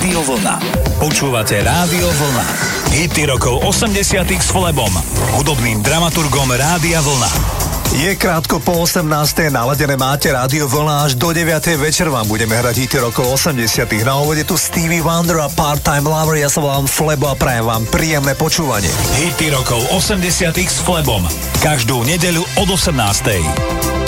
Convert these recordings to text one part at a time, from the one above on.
Rádio Vlna. Počúvate Rádio Vlna. Hity rokov 80 s Flebom, hudobným dramaturgom Rádia Vlna. Je krátko po 18. naladené máte rádio vlna až do 9. večer vám budeme hrať hity rokov 80. Na úvode tu Stevie Wonder a Part-Time Lover, ja sa volám Flebo a prajem vám príjemné počúvanie. Hity rokov 80 s Flebom. Každú nedeľu od 18.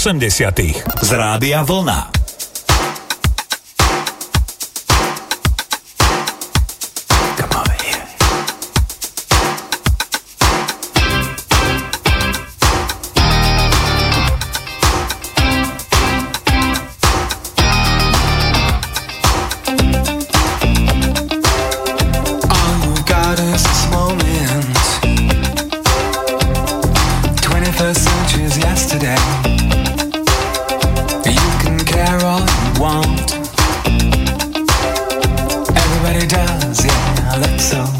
80. z Rádia Vlna. that's all.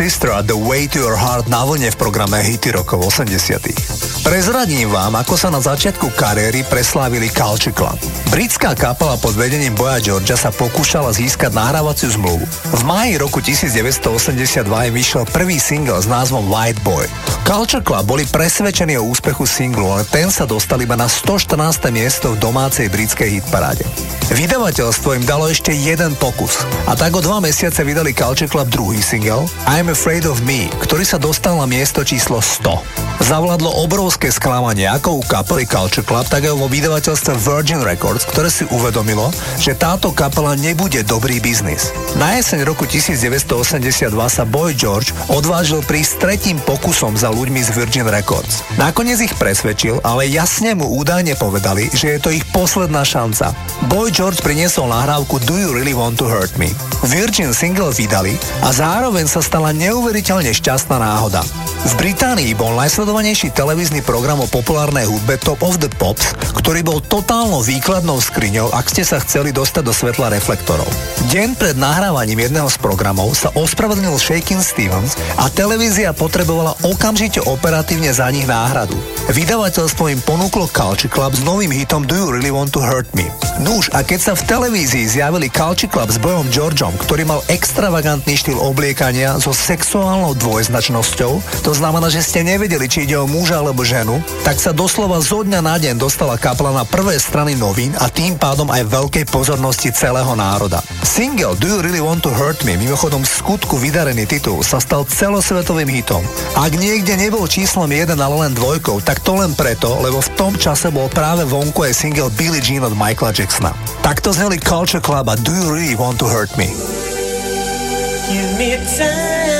Soul Sister a The Way to Your Heart na vlne v programe Hity rokov 80. Prezradím vám, ako sa na začiatku kariéry preslávili Culture Club. Britská kapela pod vedením Boya Georgia sa pokúšala získať nahrávaciu zmluvu. V máji roku 1982 im vyšiel prvý single s názvom White Boy. Culture Club boli presvedčení o úspechu singlu, ale ten sa dostal iba na 114. miesto v domácej britskej hitparáde. Vydavateľstvo im dalo ešte jeden pokus a tak o dva mesiace vydali Culture Club druhý single I'm Afraid of Me, ktorý sa dostal na miesto číslo 100. Zavládlo obrovské sklamanie ako u kapely Culture Club, tak aj vo vydavateľstve Virgin Records, ktoré si uvedomilo, že táto kapela nebude dobrý biznis. Na jeseň roku 1982 sa Boy George odvážil prísť tretím pokusom za ľuďmi z Virgin Records. Nakoniec ich presvedčil, ale jasne mu údajne povedali, že je to ich posledná šanca. Boy George priniesol nahrávku Do You Really Want to Hurt Me. Virgin single vydali a zároveň sa stala neuveriteľne šťastná náhoda. V Británii bol najsledovanejší televízny program o populárnej hudbe Top of the Pops, ktorý bol totálnou výkladnou skriňou, ak ste sa chceli dostať do svetla reflektorov. Deň pred nahrávaním jedného z programov sa ospravedlnil Shakin Stevens a televízia potrebovala okamžite operatívne za nich náhradu. Vydavateľstvo im ponúklo Culture Club s novým hitom Do You Really Want to Hurt Me. Nuž, a keď sa v televízii zjavili Culture Club s Bojom Georgeom, ktorý mal extravagantný štýl obliekania so sexuálnou dvojznačnosťou, to znamená, že ste nevedeli, či ide o muža alebo ženu, tak sa doslova zo dňa na deň dostala kapla na prvé strany novín a tým pádom aj veľkej pozornosti celého národa. Single Do You Really Want to Hurt Me, mimochodom skutku vydarený titul, sa stal celosvetovým hitom. Ak niekde nebol číslom 1, ale len dvojkou, tak to len preto, lebo v tom čase bol práve vonku aj single Billie Jean od Michaela Jacksona. Takto zneli Culture Club a Do You Really Want to Hurt Me? Give me time.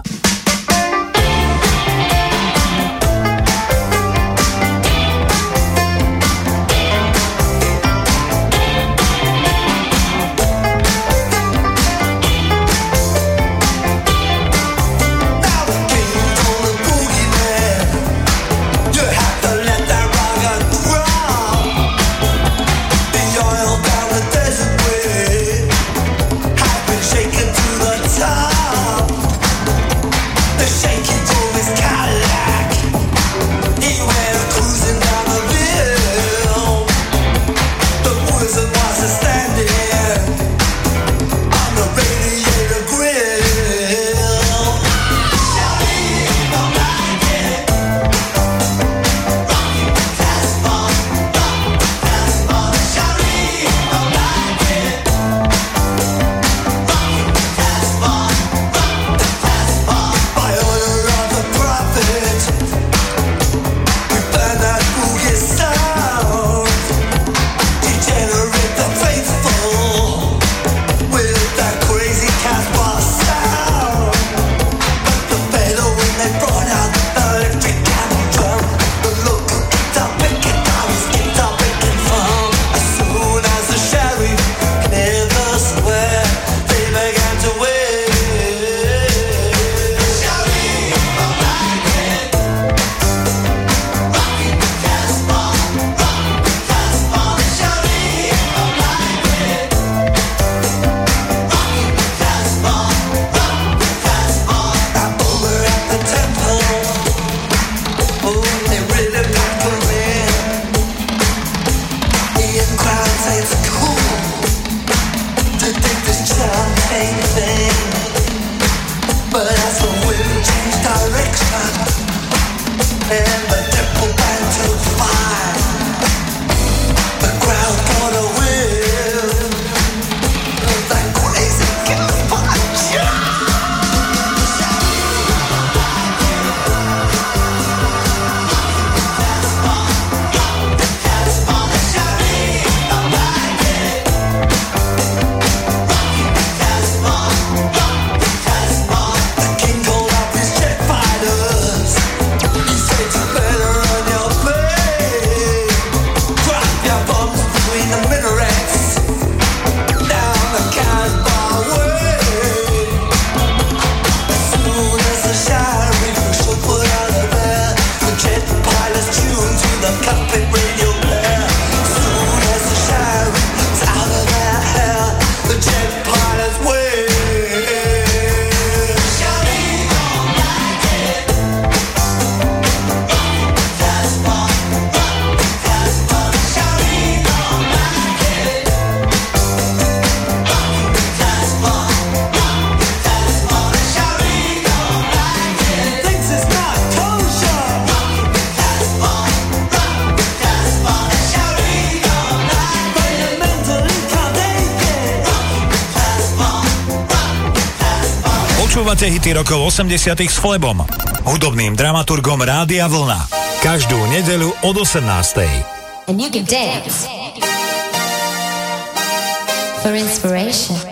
Hity rokov 80 s Flebom, hudobným dramaturgom Rádia Vlna. Každú nedeľu od 18. And you can dance. For inspiration.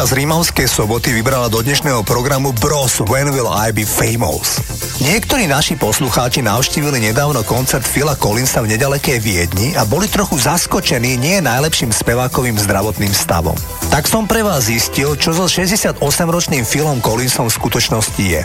Erika z Rímavskej soboty vybrala do dnešného programu Bros When Will I Be Famous. Niektorí naši poslucháči navštívili nedávno koncert Phila Collinsa v nedalekej Viedni a boli trochu zaskočení nie najlepším spevákovým zdravotným stavom. Tak som pre vás zistil, čo so 68-ročným Philom Collinsom v skutočnosti je.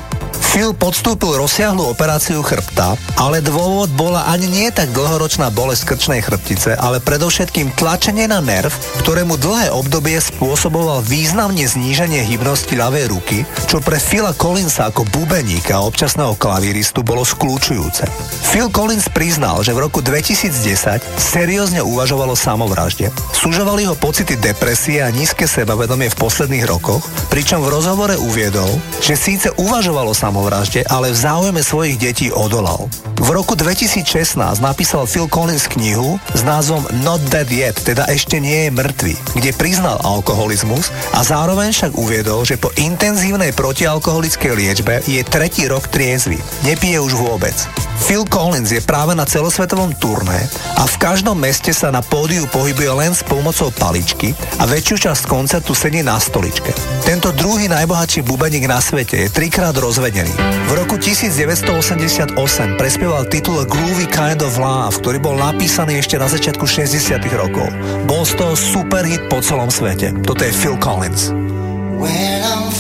Phil podstúpil rozsiahlu operáciu chrbta, ale dôvod bola ani nie tak dlhoročná bolesť krčnej chrbtice, ale predovšetkým tlačenie na nerv, ktorému dlhé obdobie spôsoboval významne zníženie hybnosti ľavej ruky, čo pre Phila Collinsa ako bubeníka a občasného klavíristu bolo skľúčujúce. Phil Collins priznal, že v roku 2010 seriózne uvažovalo samovražde. Súžovali ho pocity depresie a nízke sebavedomie v posledných rokoch, pričom v rozhovore uviedol, že síce uvažovalo samovražde, samovražde, ale v záujme svojich detí odolal. V roku 2016 napísal Phil Collins knihu s názvom Not Dead Yet, teda ešte nie je mŕtvy, kde priznal alkoholizmus a zároveň však uviedol, že po intenzívnej protialkoholickej liečbe je tretí rok triezvy. Nepije už vôbec. Phil Collins je práve na celosvetovom turné a v každom meste sa na pódiu pohybuje len s pomocou paličky a väčšiu časť koncertu sedí na stoličke. Tento druhý najbohatší bubeník na svete je trikrát rozvedený. V roku 1988 prespieval titul Groovy Kind of Love, ktorý bol napísaný ešte na začiatku 60 rokov. Bol z toho super hit po celom svete. Toto je Phil Collins. When I'm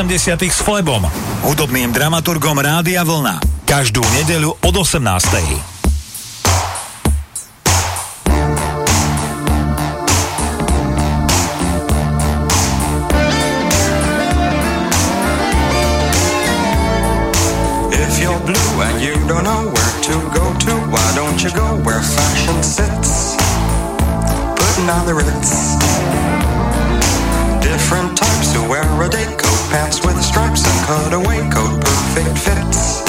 80 s Flebom, hudobným dramaturgom Rádia Vlna. Každú nedeľu od 18. don't know where to go to, why don't you go where fashion sits? Put putting on the Ritz. Different types who wear a day coat, pants with stripes and cutaway coat, perfect fits.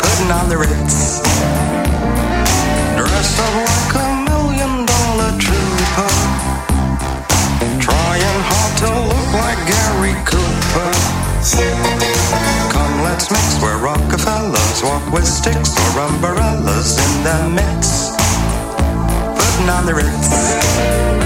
Putting on the Ritz. Dressed up like a million dollar trooper. Trying hard to look like Gary Cooper. Come, let's mix where Rockefellers walk with sticks or umbrellas in the mix. Putting on the Ritz.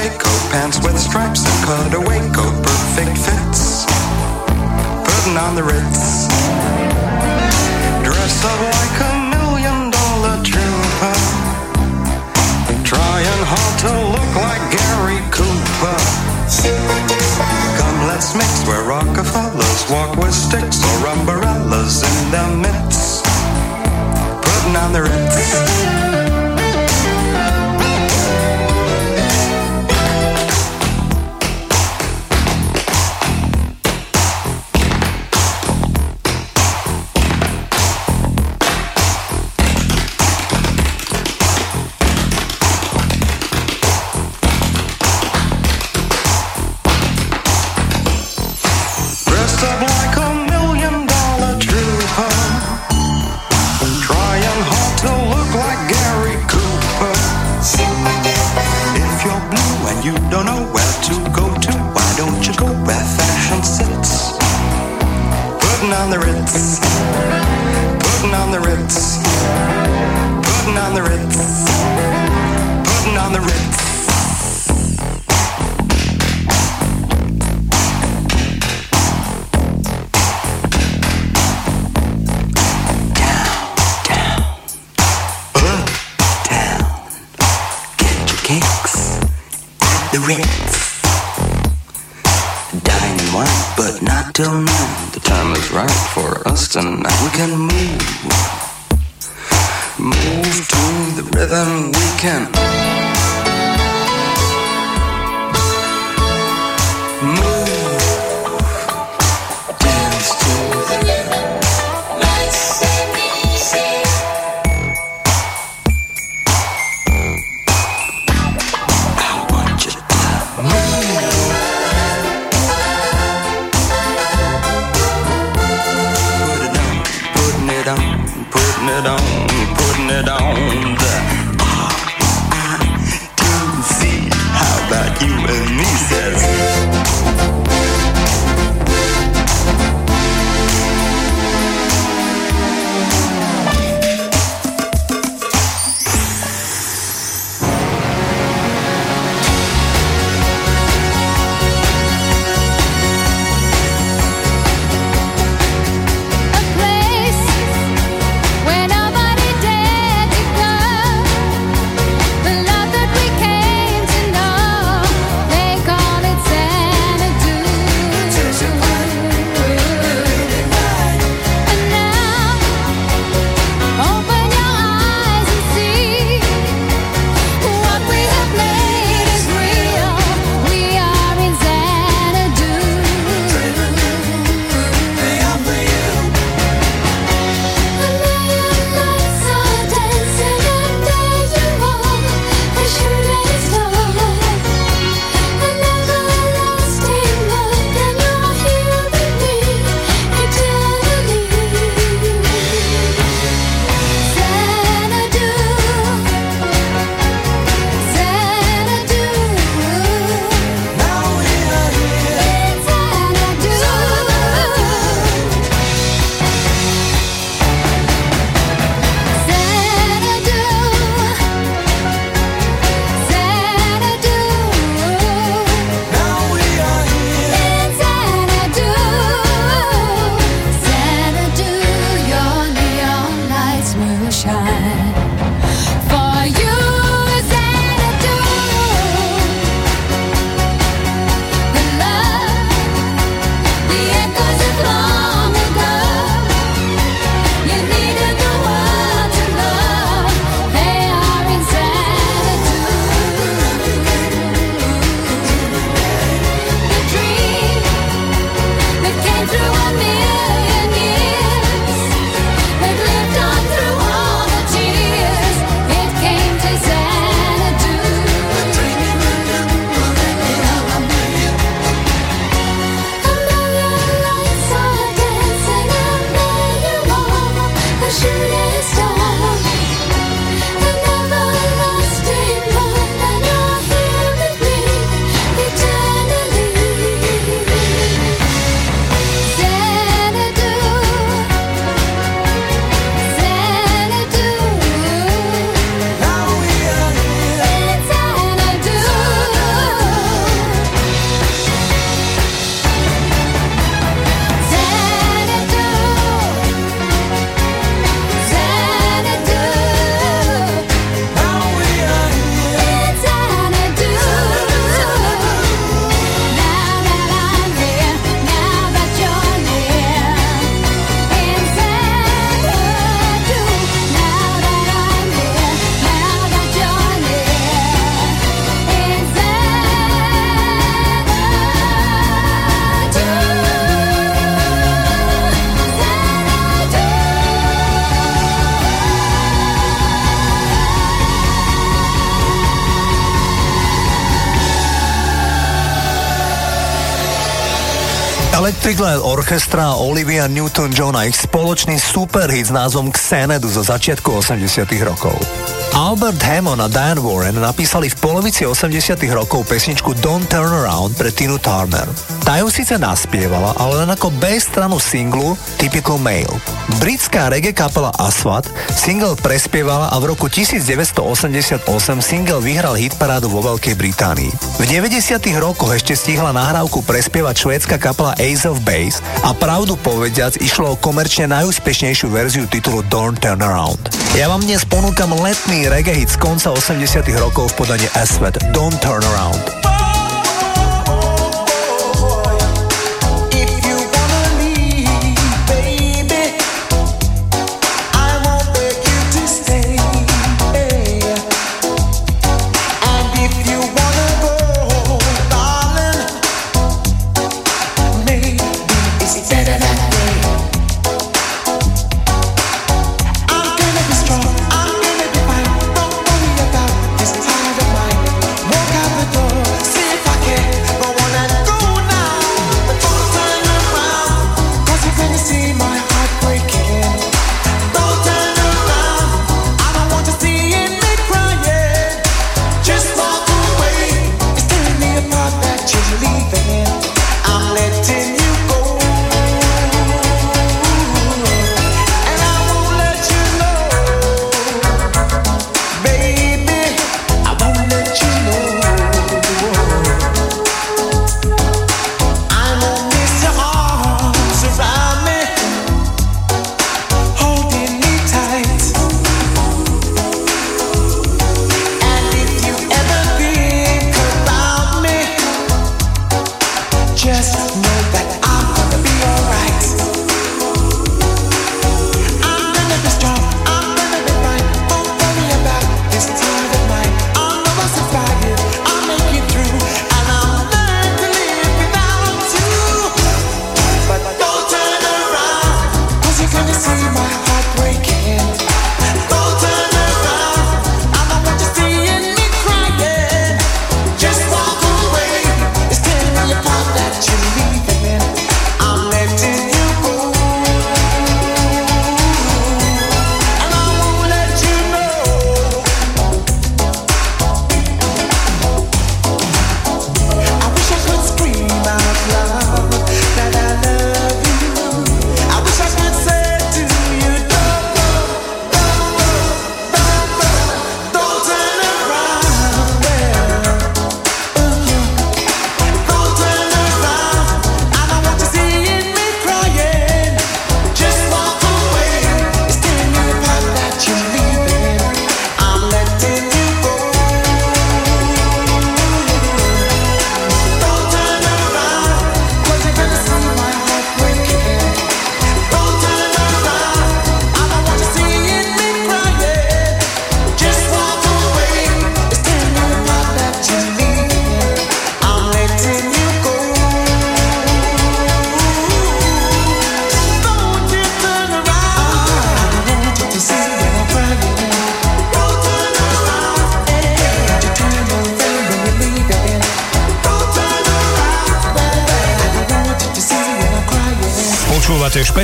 coat, pants with stripes and cutaway coat, perfect fits. Putting on the Ritz. Dressed up like a million dollar trooper. Trying hard to look like Gary Cooper. Come, let's mix where Rockefellers walk with sticks or umbrellas in their midst. Putting on the Ritz. Light Orchestra Olivia Newton-John a ich spoločný superhit s názvom Xanadu zo začiatku 80 rokov. Albert Hammond a Diane Warren napísali v polovici 80 rokov pesničku Don't Turn Around pre Tinu Turner. Tá ju síce naspievala, ale len ako B stranu singlu Typical Male. Britská reggae kapela Aswad single prespievala a v roku 1988 single vyhral hitparádu vo Veľkej Británii. V 90 rokoch ešte stihla nahrávku prespievať švédska kapela Ace of Base a pravdu povediac išlo o komerčne najúspešnejšiu verziu titulu Don't Turn Around. Ja vám dnes ponúkam letný reggae hit z konca 80 rokov v podaní Aswad Don't Turn Around.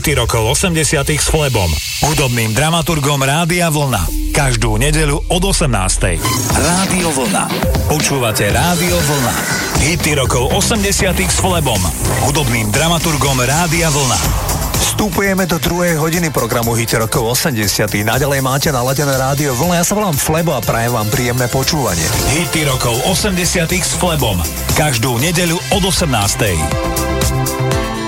hity rokov 80 s Flebom, hudobným dramaturgom Rádia Vlna. Každú nedeľu od 18. Rádio Vlna. Počúvate Rádio Vlna. Hity rokov 80 s Flebom, hudobným dramaturgom Rádia Vlna. Vstupujeme do druhej hodiny programu Hit rokov 80. Naďalej máte naladené rádio vlna. Ja sa volám Flebo a prajem vám príjemné počúvanie. Hity rokov 80. s Flebom. Každú nedeľu od 18.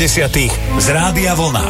80 z Rádia Vlna.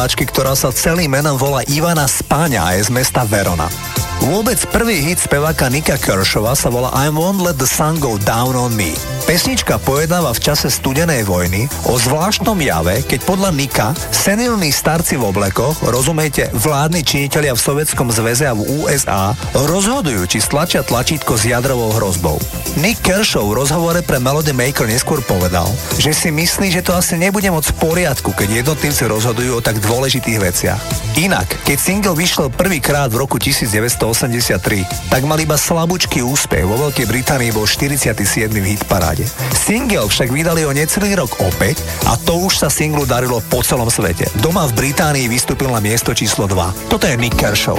Speváčky, ktorá sa celým menom volá Ivana Spáňa a je z mesta Verona. Vôbec prvý hit speváka Nika Kershova sa volá I Won't Let the Sun Go Down on Me. Pesnička pojedáva v čase studenej vojny o zvláštnom jave, keď podľa Nika senilní starci v oblekoch, rozumiete, vládni činitelia v Sovietskom zväze a v USA, rozhodujú, či stlačia tlačítko s jadrovou hrozbou. Nick Kershaw v rozhovore pre Melody Maker neskôr povedal, že si myslí, že to asi nebude moc v poriadku, keď jednotlivci rozhodujú o tak dôležitých veciach. Inak, keď single vyšiel prvýkrát v roku 1983, tak mal iba slabúčky úspech. Vo Veľkej Británii bol 47. v hitparáde. Single však vydali o necelý rok opäť a to už sa singlu darilo po celom svete. Doma v Británii vystúpil na miesto číslo 2. Toto je Nick Kershaw.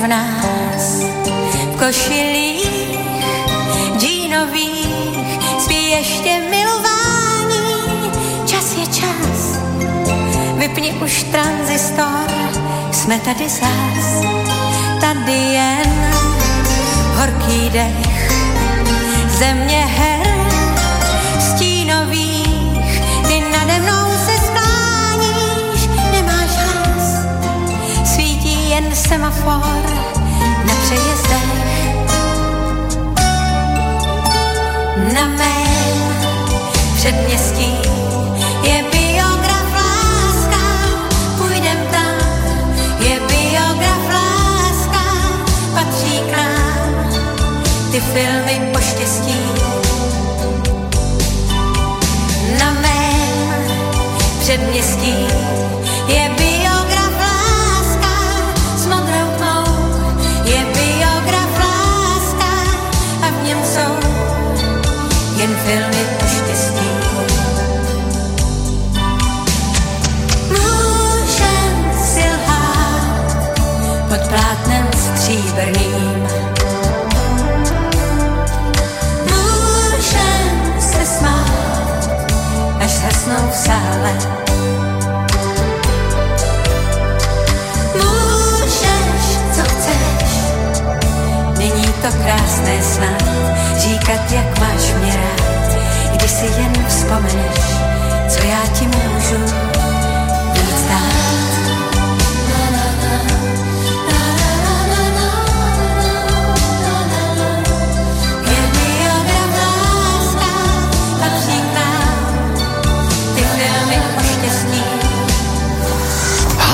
V nás. V košilích džínových spí ještě milování. Čas je čas, vypni už tranzistor, jsme tady zás, tady jen horký dech, země her semafor na přejezdech. Na mém předměstí je biograf láska, půjdem tam, je biograf láska, patří k nám ty filmy o štěstí. Na mém předměstí je stříbrným. Můžem se smát, až zhasnou v sále. Můžeš, co chceš, není to krásné snad, říkat, jak máš mě rád, když si jen vzpomeneš, co já ti můžu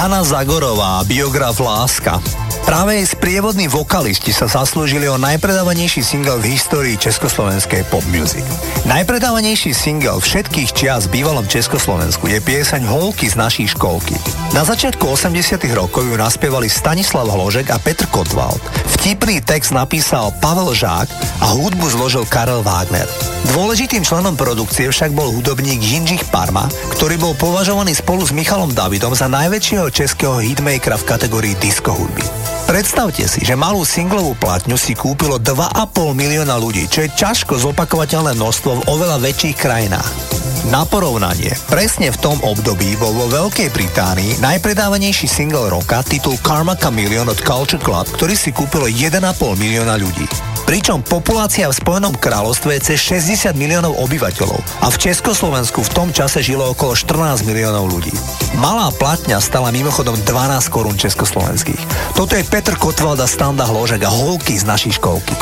Hanna Zagorová, biograf Láska. Práve jej sprievodní vokalisti sa zaslúžili o najpredávanejší single v histórii československej pop music. Najpredávanejší single všetkých čias v bývalom Československu je pieseň Holky z našej školky. Na začiatku 80 rokov ju naspievali Stanislav Hložek a Petr Kotwald. Vtipný text napísal Pavel Žák a hudbu zložil Karel Wagner. Dôležitým členom produkcie však bol hudobník Jindřich Parma, ktorý bol považovaný spolu s Michalom Davidom za najväčšieho českého hitmakera v kategórii disco hudby. Predstavte si, že malú singlovú platňu si kúpilo 2,5 milióna ľudí, čo je ťažko zopakovateľné množstvo v oveľa väčších krajinách. Na porovnanie, presne v tom období bol vo Veľkej Británii najpredávanejší single roka titul Karma Chameleon od Culture Club, ktorý si kúpilo 1,5 milióna ľudí. Pričom populácia v Spojenom kráľovstve je cez 60 miliónov obyvateľov a v Československu v tom čase žilo okolo 14 miliónov ľudí. Malá platňa stala mimochodom 12 korún československých. Toto je Petr Kotwald a Standa Hložek a holky z našej školky.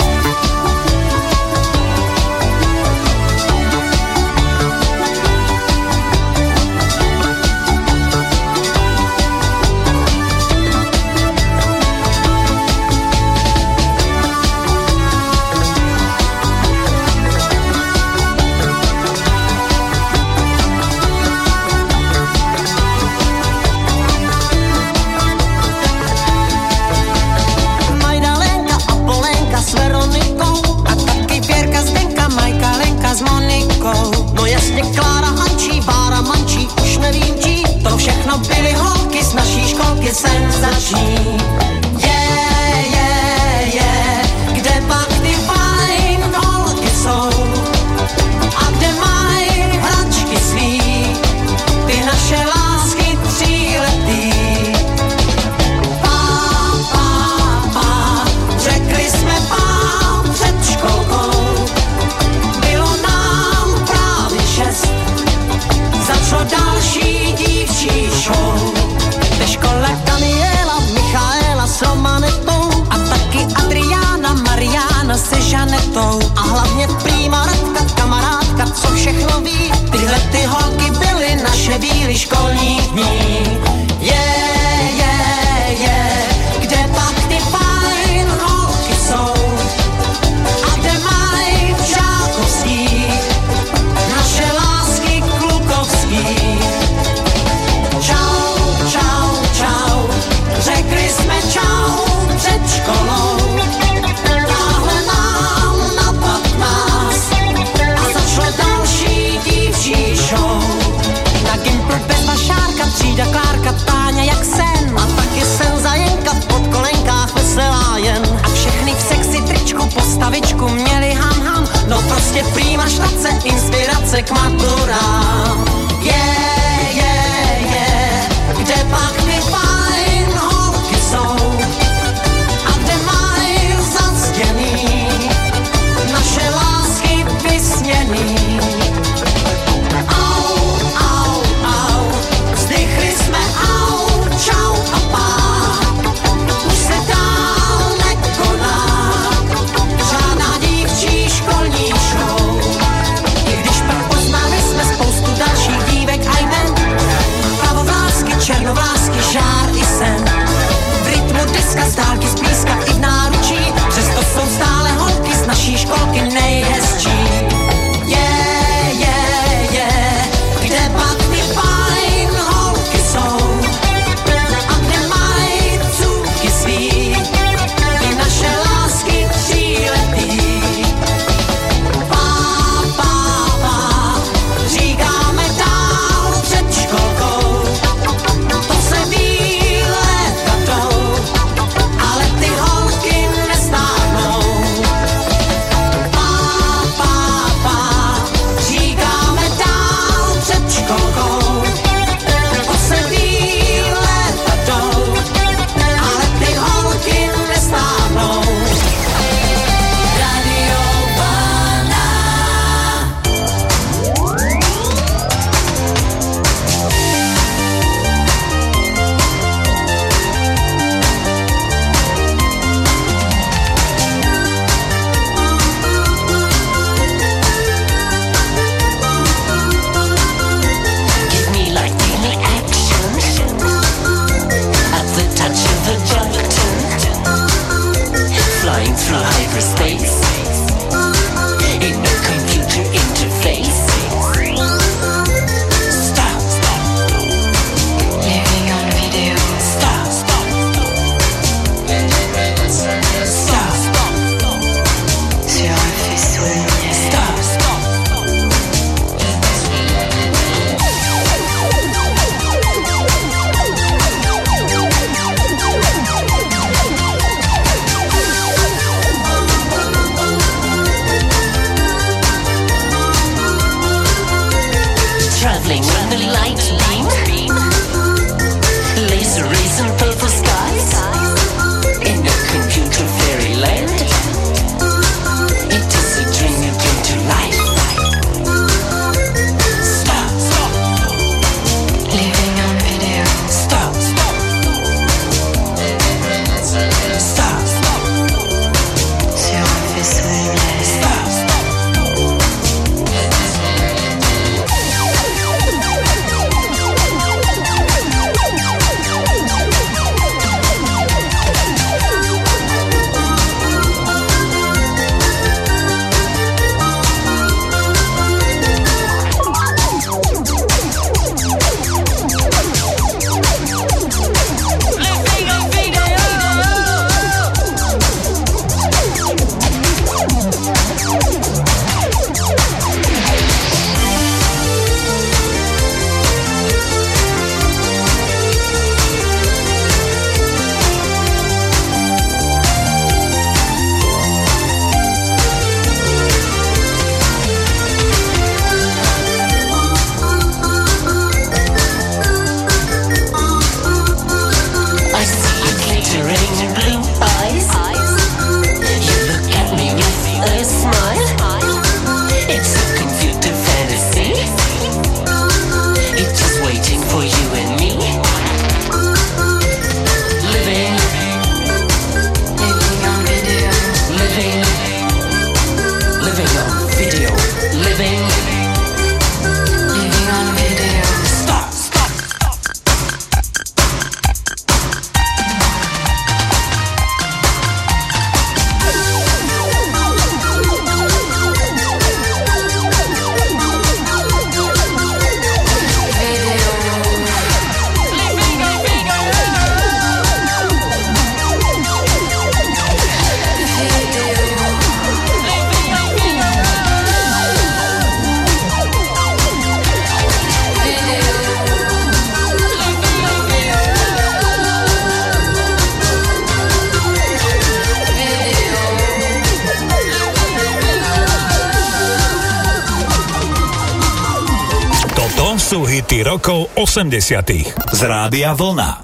80 z Rádia Vlna.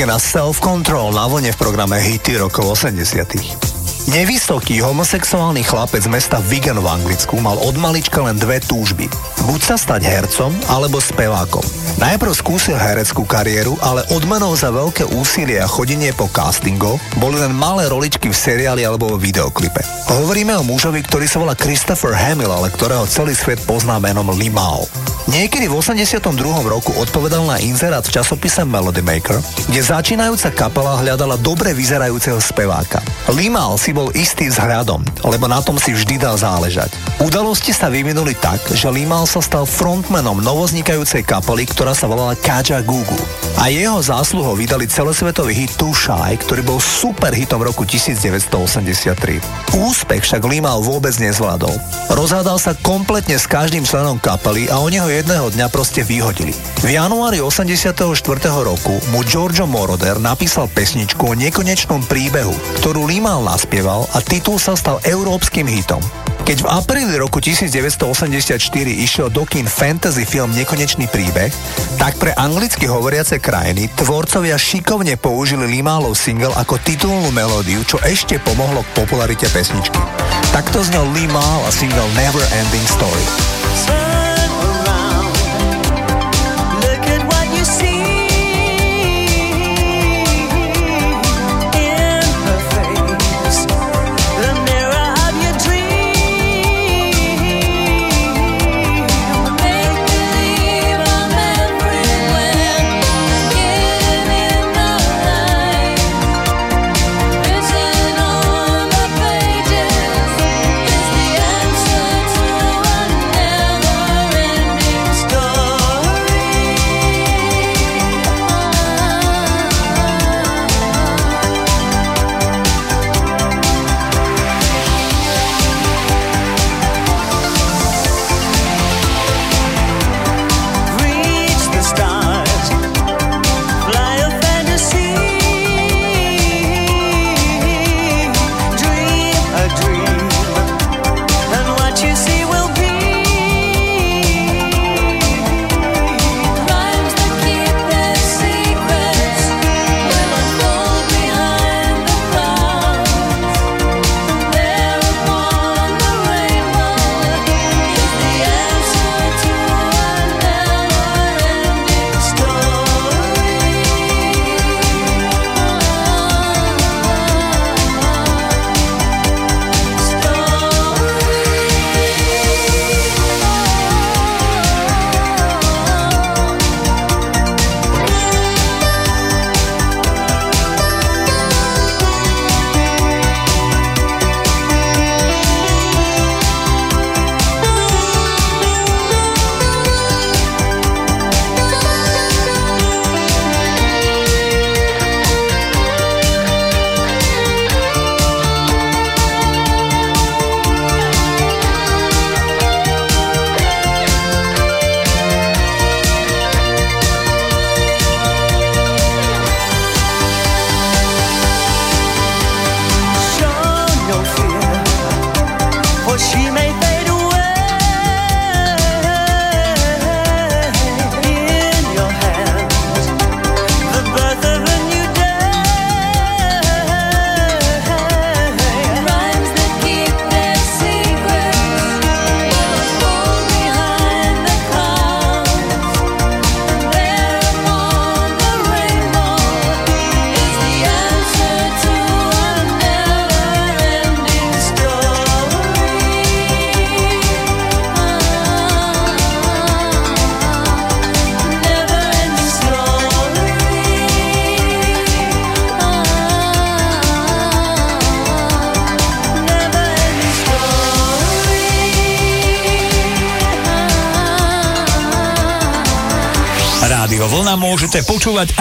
Laura Branigan a Self Control na vlne v programe Hity rokov 80 Nevysoký homosexuálny chlapec z mesta Wigan v Anglicku mal od malička len dve túžby. Buď sa stať hercom, alebo spevákom. Najprv skúsil hereckú kariéru, ale odmenou za veľké úsilie a chodenie po castingoch boli len malé roličky v seriáli alebo vo videoklipe. Hovoríme o mužovi, ktorý sa volá Christopher Hamill, ale ktorého celý svet pozná menom Limao. Niekedy v 82. roku odpovedal na inzerát v časopise Melody Maker, kde začínajúca kapela hľadala dobre vyzerajúceho speváka. Limal si bol istý vzhľadom, lebo na tom si vždy dal záležať. Udalosti sa vyvinuli tak, že Limal sa stal frontmanom novoznikajúcej kapely, ktorá sa volala Kaja Gugu. A jeho zásluhou vydali celosvetový hit Too Shy, ktorý bol super hitom roku 1983. Úspech však Limal vôbec nezvládol. Rozhádal sa kompletne s každým členom kapely a oni ho jedného dňa proste vyhodili. V januári 84. roku mu Giorgio Moroder napísal pesničku o nekonečnom príbehu, ktorú Limal naspieval spieval a titul sa stal európskym hitom. Keď v apríli roku 1984 išiel do kín fantasy film Nekonečný príbeh, tak pre anglicky hovoriace krajiny tvorcovia šikovne použili Limálov single ako titulnú melódiu, čo ešte pomohlo k popularite pesničky. Takto znel Limal a single Never Ending Story.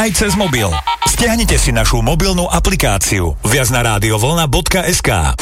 aj cez mobil. Stiahnite si našu mobilnú aplikáciu viac na radiovlna.sk.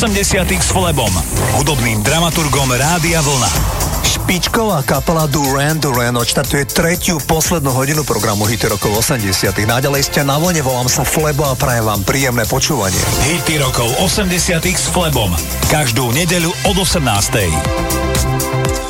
80 s Flebom, hudobným dramaturgom Rádia Vlna. Špičková kapela Duran Duran odštartuje tretiu poslednú hodinu programu Hity rokov 80. Naďalej ste na vlne, volám sa Flebo a prajem vám príjemné počúvanie. Hity rokov 80. s Flebom. Každú nedeľu od 18.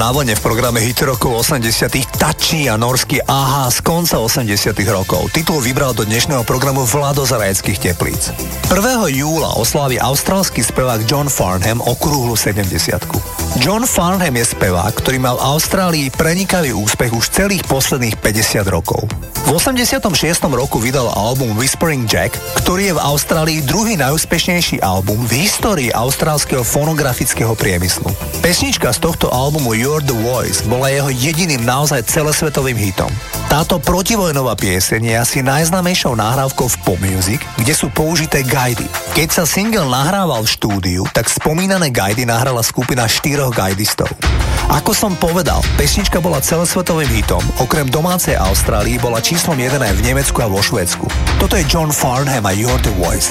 na vlne v programe Hit rokov 80 Tačí a Norský AH z konca 80 rokov. Titul vybral do dnešného programu Vlado z Rajeckých teplíc. 1. júla oslávi austrálsky spevák John Farnham okrúhlu 70 John Farnham je spevák, ktorý mal v Austrálii prenikavý úspech už celých posledných 50 rokov. V 86. roku vydal album Whispering Jack, ktorý je v Austrálii druhý najúspešnejší album v histórii austrálskeho fonografického priemyslu. Pesnička z tohto albumu You're the Voice bola jeho jediným naozaj celosvetovým hitom. Táto protivojnová pieseň je asi najznámejšou nahrávkou v pop music, kde sú použité gajdy. Keď sa single nahrával v štúdiu, tak spomínané gajdy nahrala skupina štyroch gajdistov. Ako som povedal, pesnička bola celosvetovým hitom, okrem domácej Austrálii bola číslom 1 aj v Nemecku a vo Švédsku. Toto je John Farnham a You're the Voice.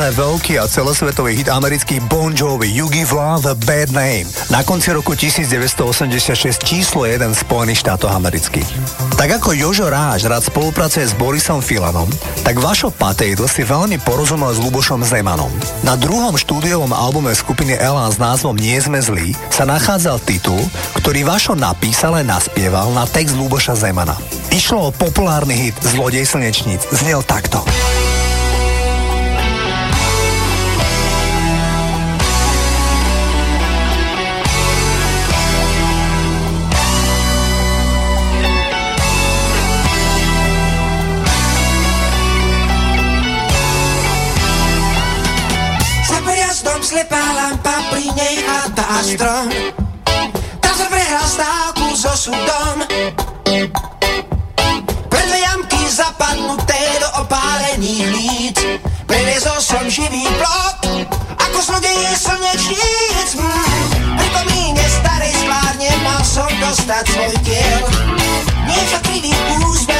Naozaj veľký a celosvetový hit amerických Bon Jovi You Give Love a Bad Name na konci roku 1986 číslo 1 Spojených štátov amerických. Tak ako Jožo Ráž rád spolupracuje s Borisom Filanom, tak Vašo Patejdl si veľmi porozumel s Lubošom Zemanom. Na druhom štúdiovom albume skupiny Elan s názvom Nie sme zlí sa nachádzal titul, ktorý Vašo napísal a naspieval na text Luboša Zemana. Išlo o populárny hit Zlodej slnečníc. Znel takto. Chata a strom. Tam sa prehral stávku so súdom. Pre dve jamky zapadnuté do opálených líc. Preliezol som živý plot, ako zlodej slnečníc. Mm. Pri komíne starej sklárne mal som dostať svoj diel. Niečo krivý úsmev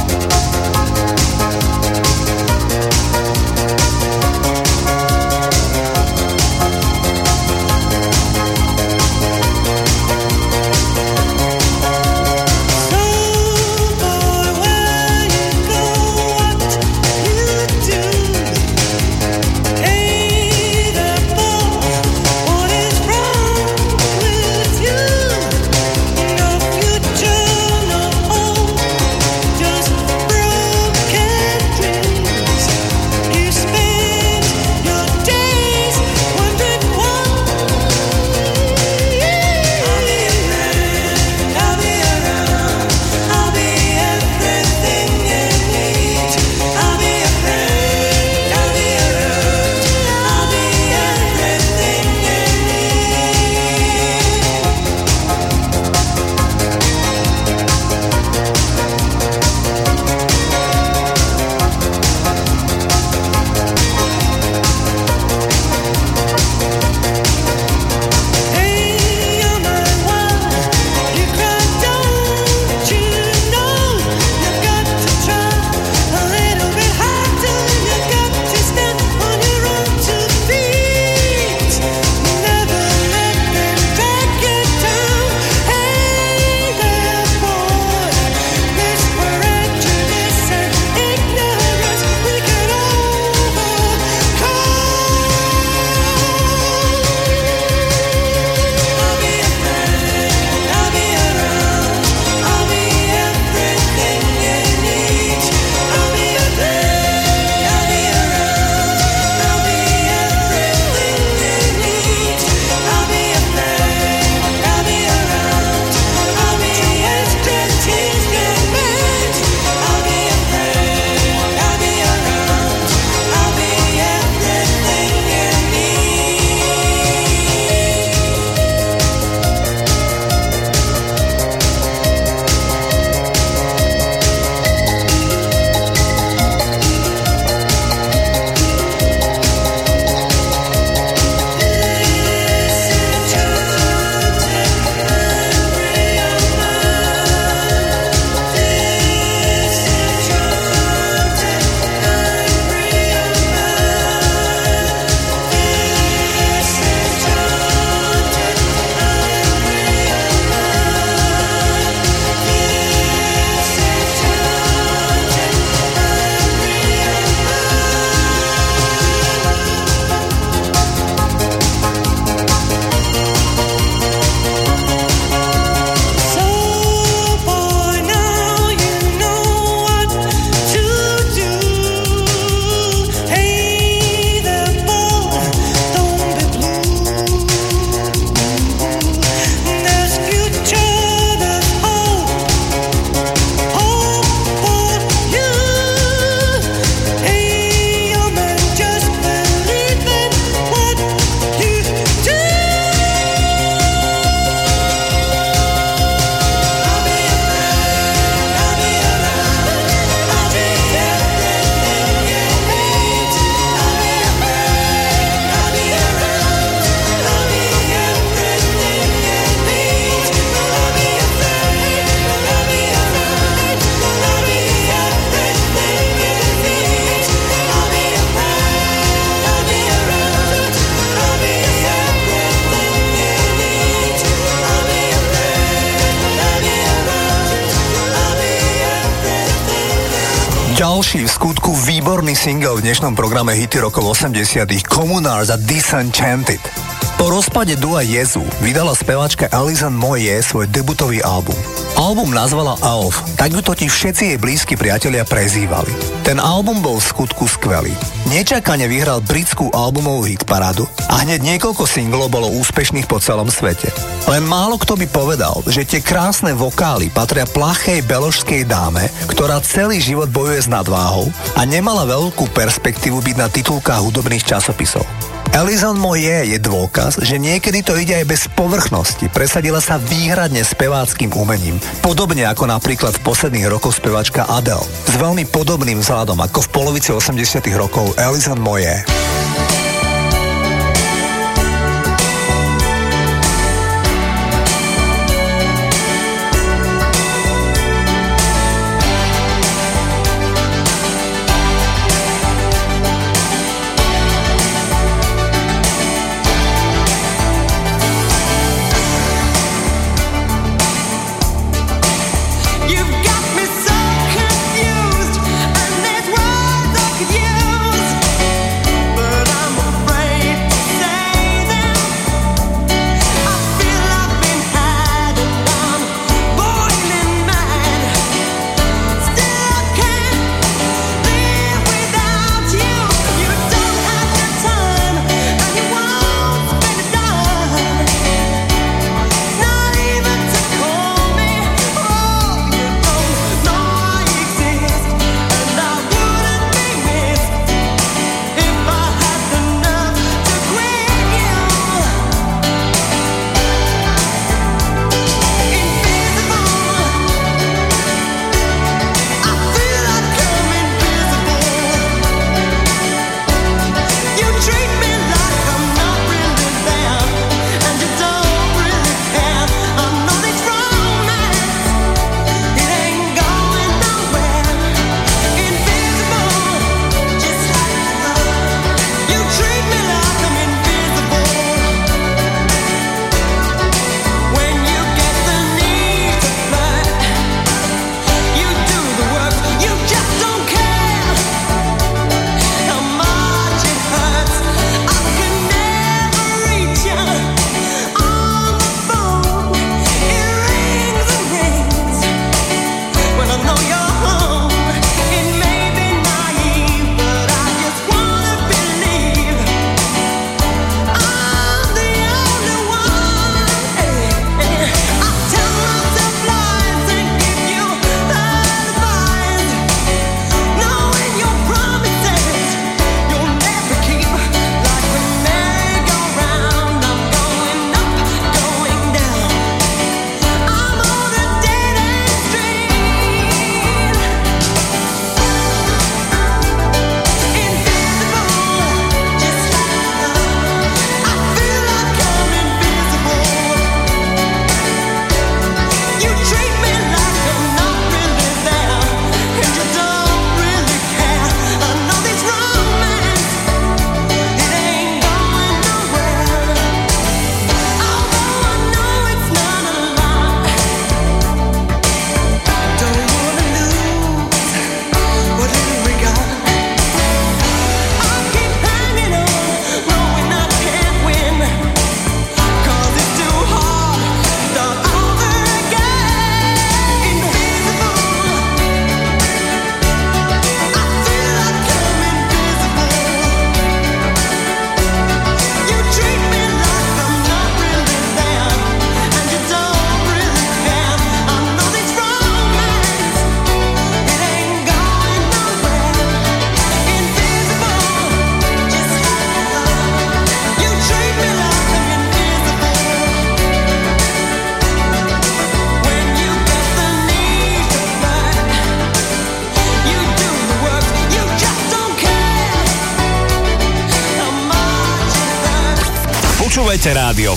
Ďalší v skutku výborný single v dnešnom programe Hity rokov 80 Communards a Disenchanted. Po rozpade dua Jezu vydala speváčka Alison Moye svoj debutový album. Album nazvala Elf, tak ju totiž všetci jej blízki priatelia prezývali. Ten album bol v skutku skvelý. Nečakane vyhral britskú albumovú hitparádu a hneď niekoľko singlov bolo úspešných po celom svete. Len málo kto by povedal, že tie krásne vokály patria plachej beložskej dáme, ktorá celý život bojuje s nadváhou a nemala veľkú perspektívu byť na titulkách hudobných časopisov. Elizon Moje je dôkaz, že niekedy to ide aj bez povrchnosti. Presadila sa výhradne speváckým umením. Podobne ako napríklad v posledných rokoch speváčka Adele. S veľmi podobným vzhľadom ako v polovici 80 rokov Elizon Moje.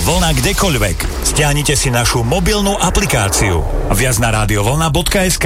Vlna kdekoľvek. Stiahnite si našu mobilnú aplikáciu. Viac na radiovlna.sk